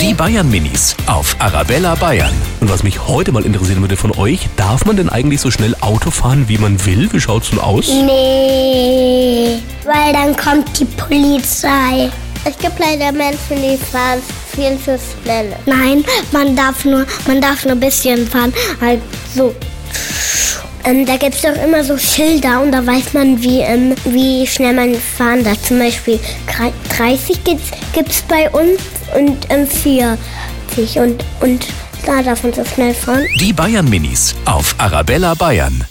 Die Bayern Minis auf Arabella Bayern. Und was mich heute mal interessieren würde von euch, darf man denn eigentlich so schnell Auto fahren, wie man will? Wie schaut's denn aus? Nee, weil dann kommt die Polizei. Es gibt leider Menschen, die fahren viel zu schnell. Nein, man darf nur, man darf nur ein bisschen fahren. Halt so. Ähm, da gibt es doch immer so Schilder und da weiß man, wie, ähm, wie schnell man fahren darf. Zum Beispiel 30 gibt es bei uns und ähm, 40 und, und da darf man so schnell fahren. Die Bayern Minis auf Arabella Bayern.